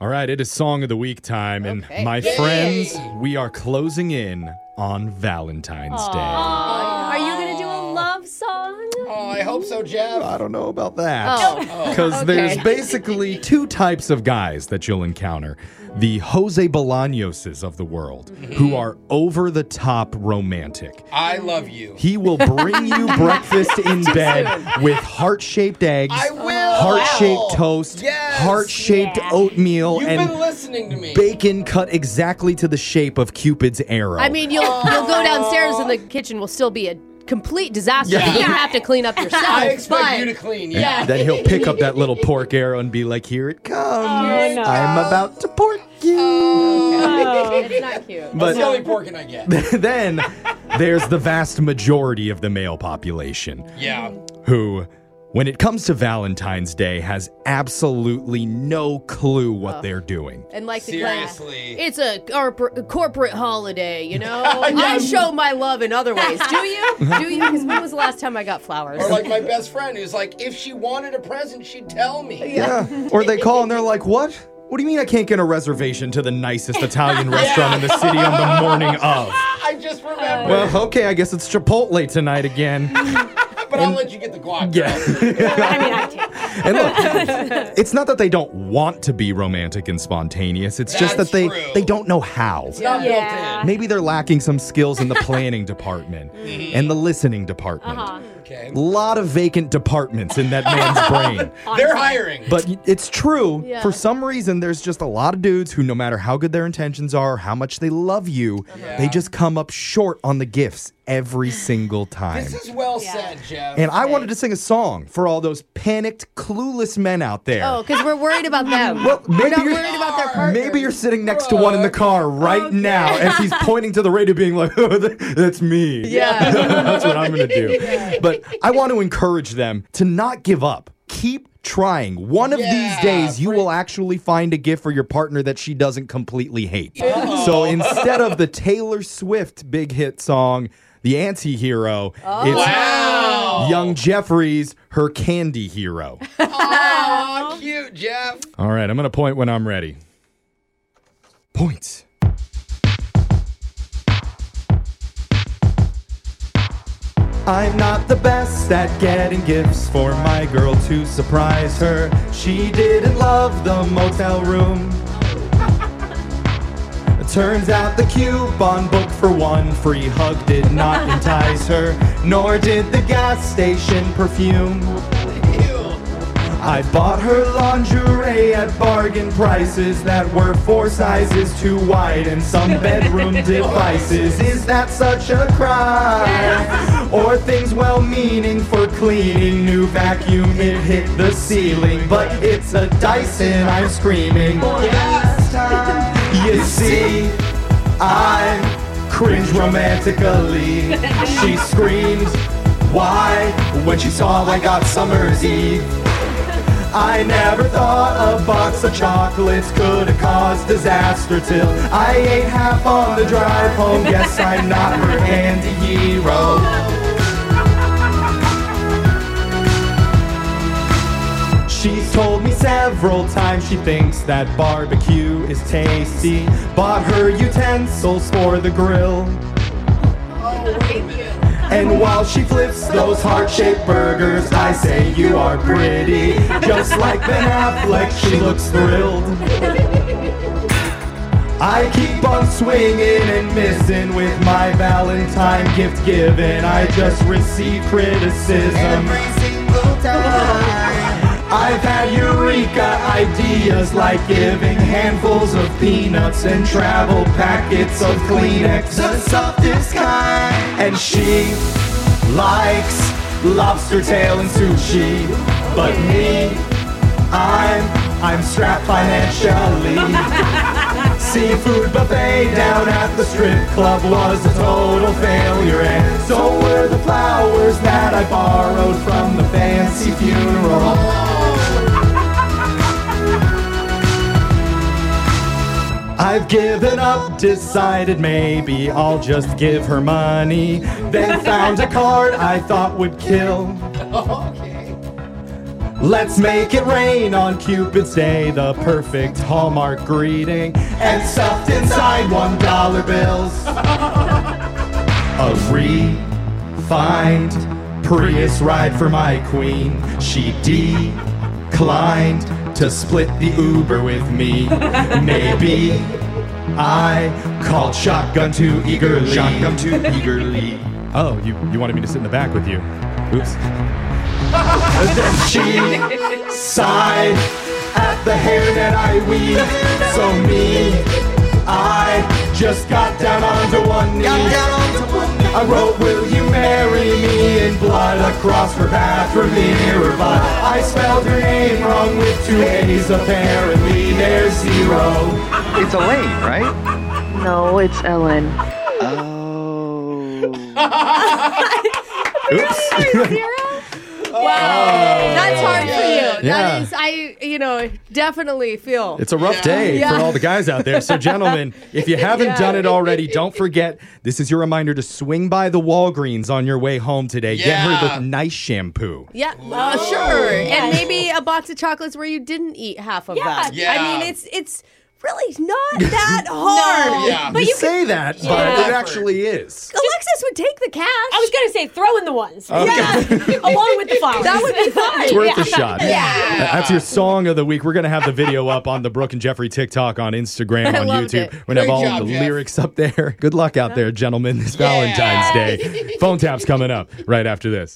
All right, it is Song of the Week time. And Okay. my Yay! friends, we are closing in on Valentine's Day. Are you gonna do a love song? Oh, I hope so, Jeff. I don't know about that. Oh, Because oh, okay. there's basically two types of guys that you'll encounter the Jose Bolañoses of the world, mm-hmm. who are over the top romantic. I love you. He will bring you breakfast in bed with heart shaped eggs, I will. heart shaped Wow. toast, Yes. heart shaped Yeah. oatmeal, You've and been listening to me. bacon cut exactly to the shape of Cupid's arrow. I mean, you'll you'll go downstairs and the kitchen will still be a complete disaster. Yeah. You have to clean up yourself. I expect but you to clean. And Yeah. then he'll pick up that little pork arrow and be like, "Here it oh, comes! no. I'm about to pork oh, you." Oh, it's not cute. That's But the only porking I get. then there's the vast majority of the male population Yeah. who, when it comes to Valentine's Day, has absolutely no clue what they're doing. And like the claim, Seriously. it's a corporate corporate holiday. You know, I show my love in other ways. Do you? Do you? Because when was the last time I got flowers? Or like my best friend who's like, if she wanted a present, she'd tell me. Yeah. Or they call and they're like, "What? What do you mean I can't get a reservation to the nicest Italian restaurant in the city on the morning of?" I just remembered. Well, okay, I guess it's Chipotle tonight again. But I'll let you get the guac. Yeah. I mean, I take And look, it's not that they don't want to be romantic and spontaneous. It's just that they true. they don't know how. It's not Yeah. built Maybe they're lacking some skills in the planning department and the listening department. Uh-huh. Okay. A lot of vacant departments in that man's brain. They're hiring. But it's true. Yeah. For some reason, there's just a lot of dudes who, no matter how good their intentions are, how much they love you, they Yeah. just come up short on the gifts every single time. this is well Yeah. said, Jeff. And I wanted to sing a song for all those panicked, clueless men out there. oh, because we're worried about them. Well, we're maybe not you're- worried about their partner. Maybe you're sitting next to one in the car right now and he's pointing to the radio, being like, oh, that's me. Yeah. that's what I'm going to do. But I want to encourage them to not give up. Keep trying. One of these days, you will actually find a gift for your partner that she doesn't completely hate. So instead of the Taylor Swift big hit song, The Anti Hero, oh. it's Wow. Young Jeffries, her candy hero. oh, cute, Jeff. All right, I'm going to point when I'm ready. Points. I'm not the best at getting gifts for my girl to surprise her. She didn't love the motel room. Turns out the coupon book for one free hug did not entice her, nor did the gas station perfume. I bought her lingerie at bargain prices that were four sizes too wide and some bedroom devices. Is that such a crime? Or things well meaning for cleaning? New vacuum, it hit the ceiling, but it's a Dyson, I'm screaming. Oh, You see, I cringe romantically. She screamed, why? When she saw I got Summer's Eve. I never thought a box of chocolates could have caused disaster till I ate half on the drive home. Guess I'm not her anti-hero. Told me several times she thinks that barbecue is tasty. Bought her utensils for the grill. And while she flips those heart-shaped burgers, I say you are pretty. Just like Ben Affleck, she looks thrilled. I keep on swinging and missing with my Valentine gift giving. I just receive criticism. I've had eureka ideas like giving handfuls of peanuts and travel packets of Kleenex, the softest kind. And she likes lobster tail and sushi, but me, I'm I'm strapped financially. Seafood buffet down at the strip club was a total failure, and so were the flowers that I borrowed from the fancy funeral. I've given up, decided maybe I'll just give her money. Then found a card I thought would kill. Let's make it rain on Cupid's Day, the perfect Hallmark greeting, and stuffed inside one dollar bills. A refined Prius ride for my queen. She declined to split the Uber with me. Maybe I called shotgun too eagerly. Shotgun too eagerly. Oh, you, you wanted me to sit in the back with you. Oops. Then she sighed at the hair that I weave. So me, I just got down onto one knee. I wrote, Will you marry me in blood across her bathroom mirror? But I spelled her name wrong with two A's. Apparently, there's zero. It's Elaine, right? No, it's Ellen. Oh. Oops. Wow. That's hard for you. Yeah. That is, I, you know, definitely feel. It's a rough day Yeah. for all the guys out there. So, gentlemen, if you haven't Yeah. done it already, don't forget this is your reminder to swing by the Walgreens on your way home today. Get her Yeah. the nice shampoo. Yeah, uh, sure. And maybe a box of chocolates where you didn't eat half of that. Yeah. I mean, it's it's really not that hard. Yeah. But you you say that, but Yeah. it actually is. Alexis would take the cash. I was gonna say throw in the ones. Yeah. Along with the flowers. that would be fine. It's worth a shot. Yeah. That's your song of the week. We're going to have the video up on the Brooke and Jeffrey TikTok, on Instagram, I on loved YouTube. it. We're going to have Great all job, the Jeff. lyrics up there. Good luck out there, gentlemen, this Valentine's Day. Phone tap's coming up right after this.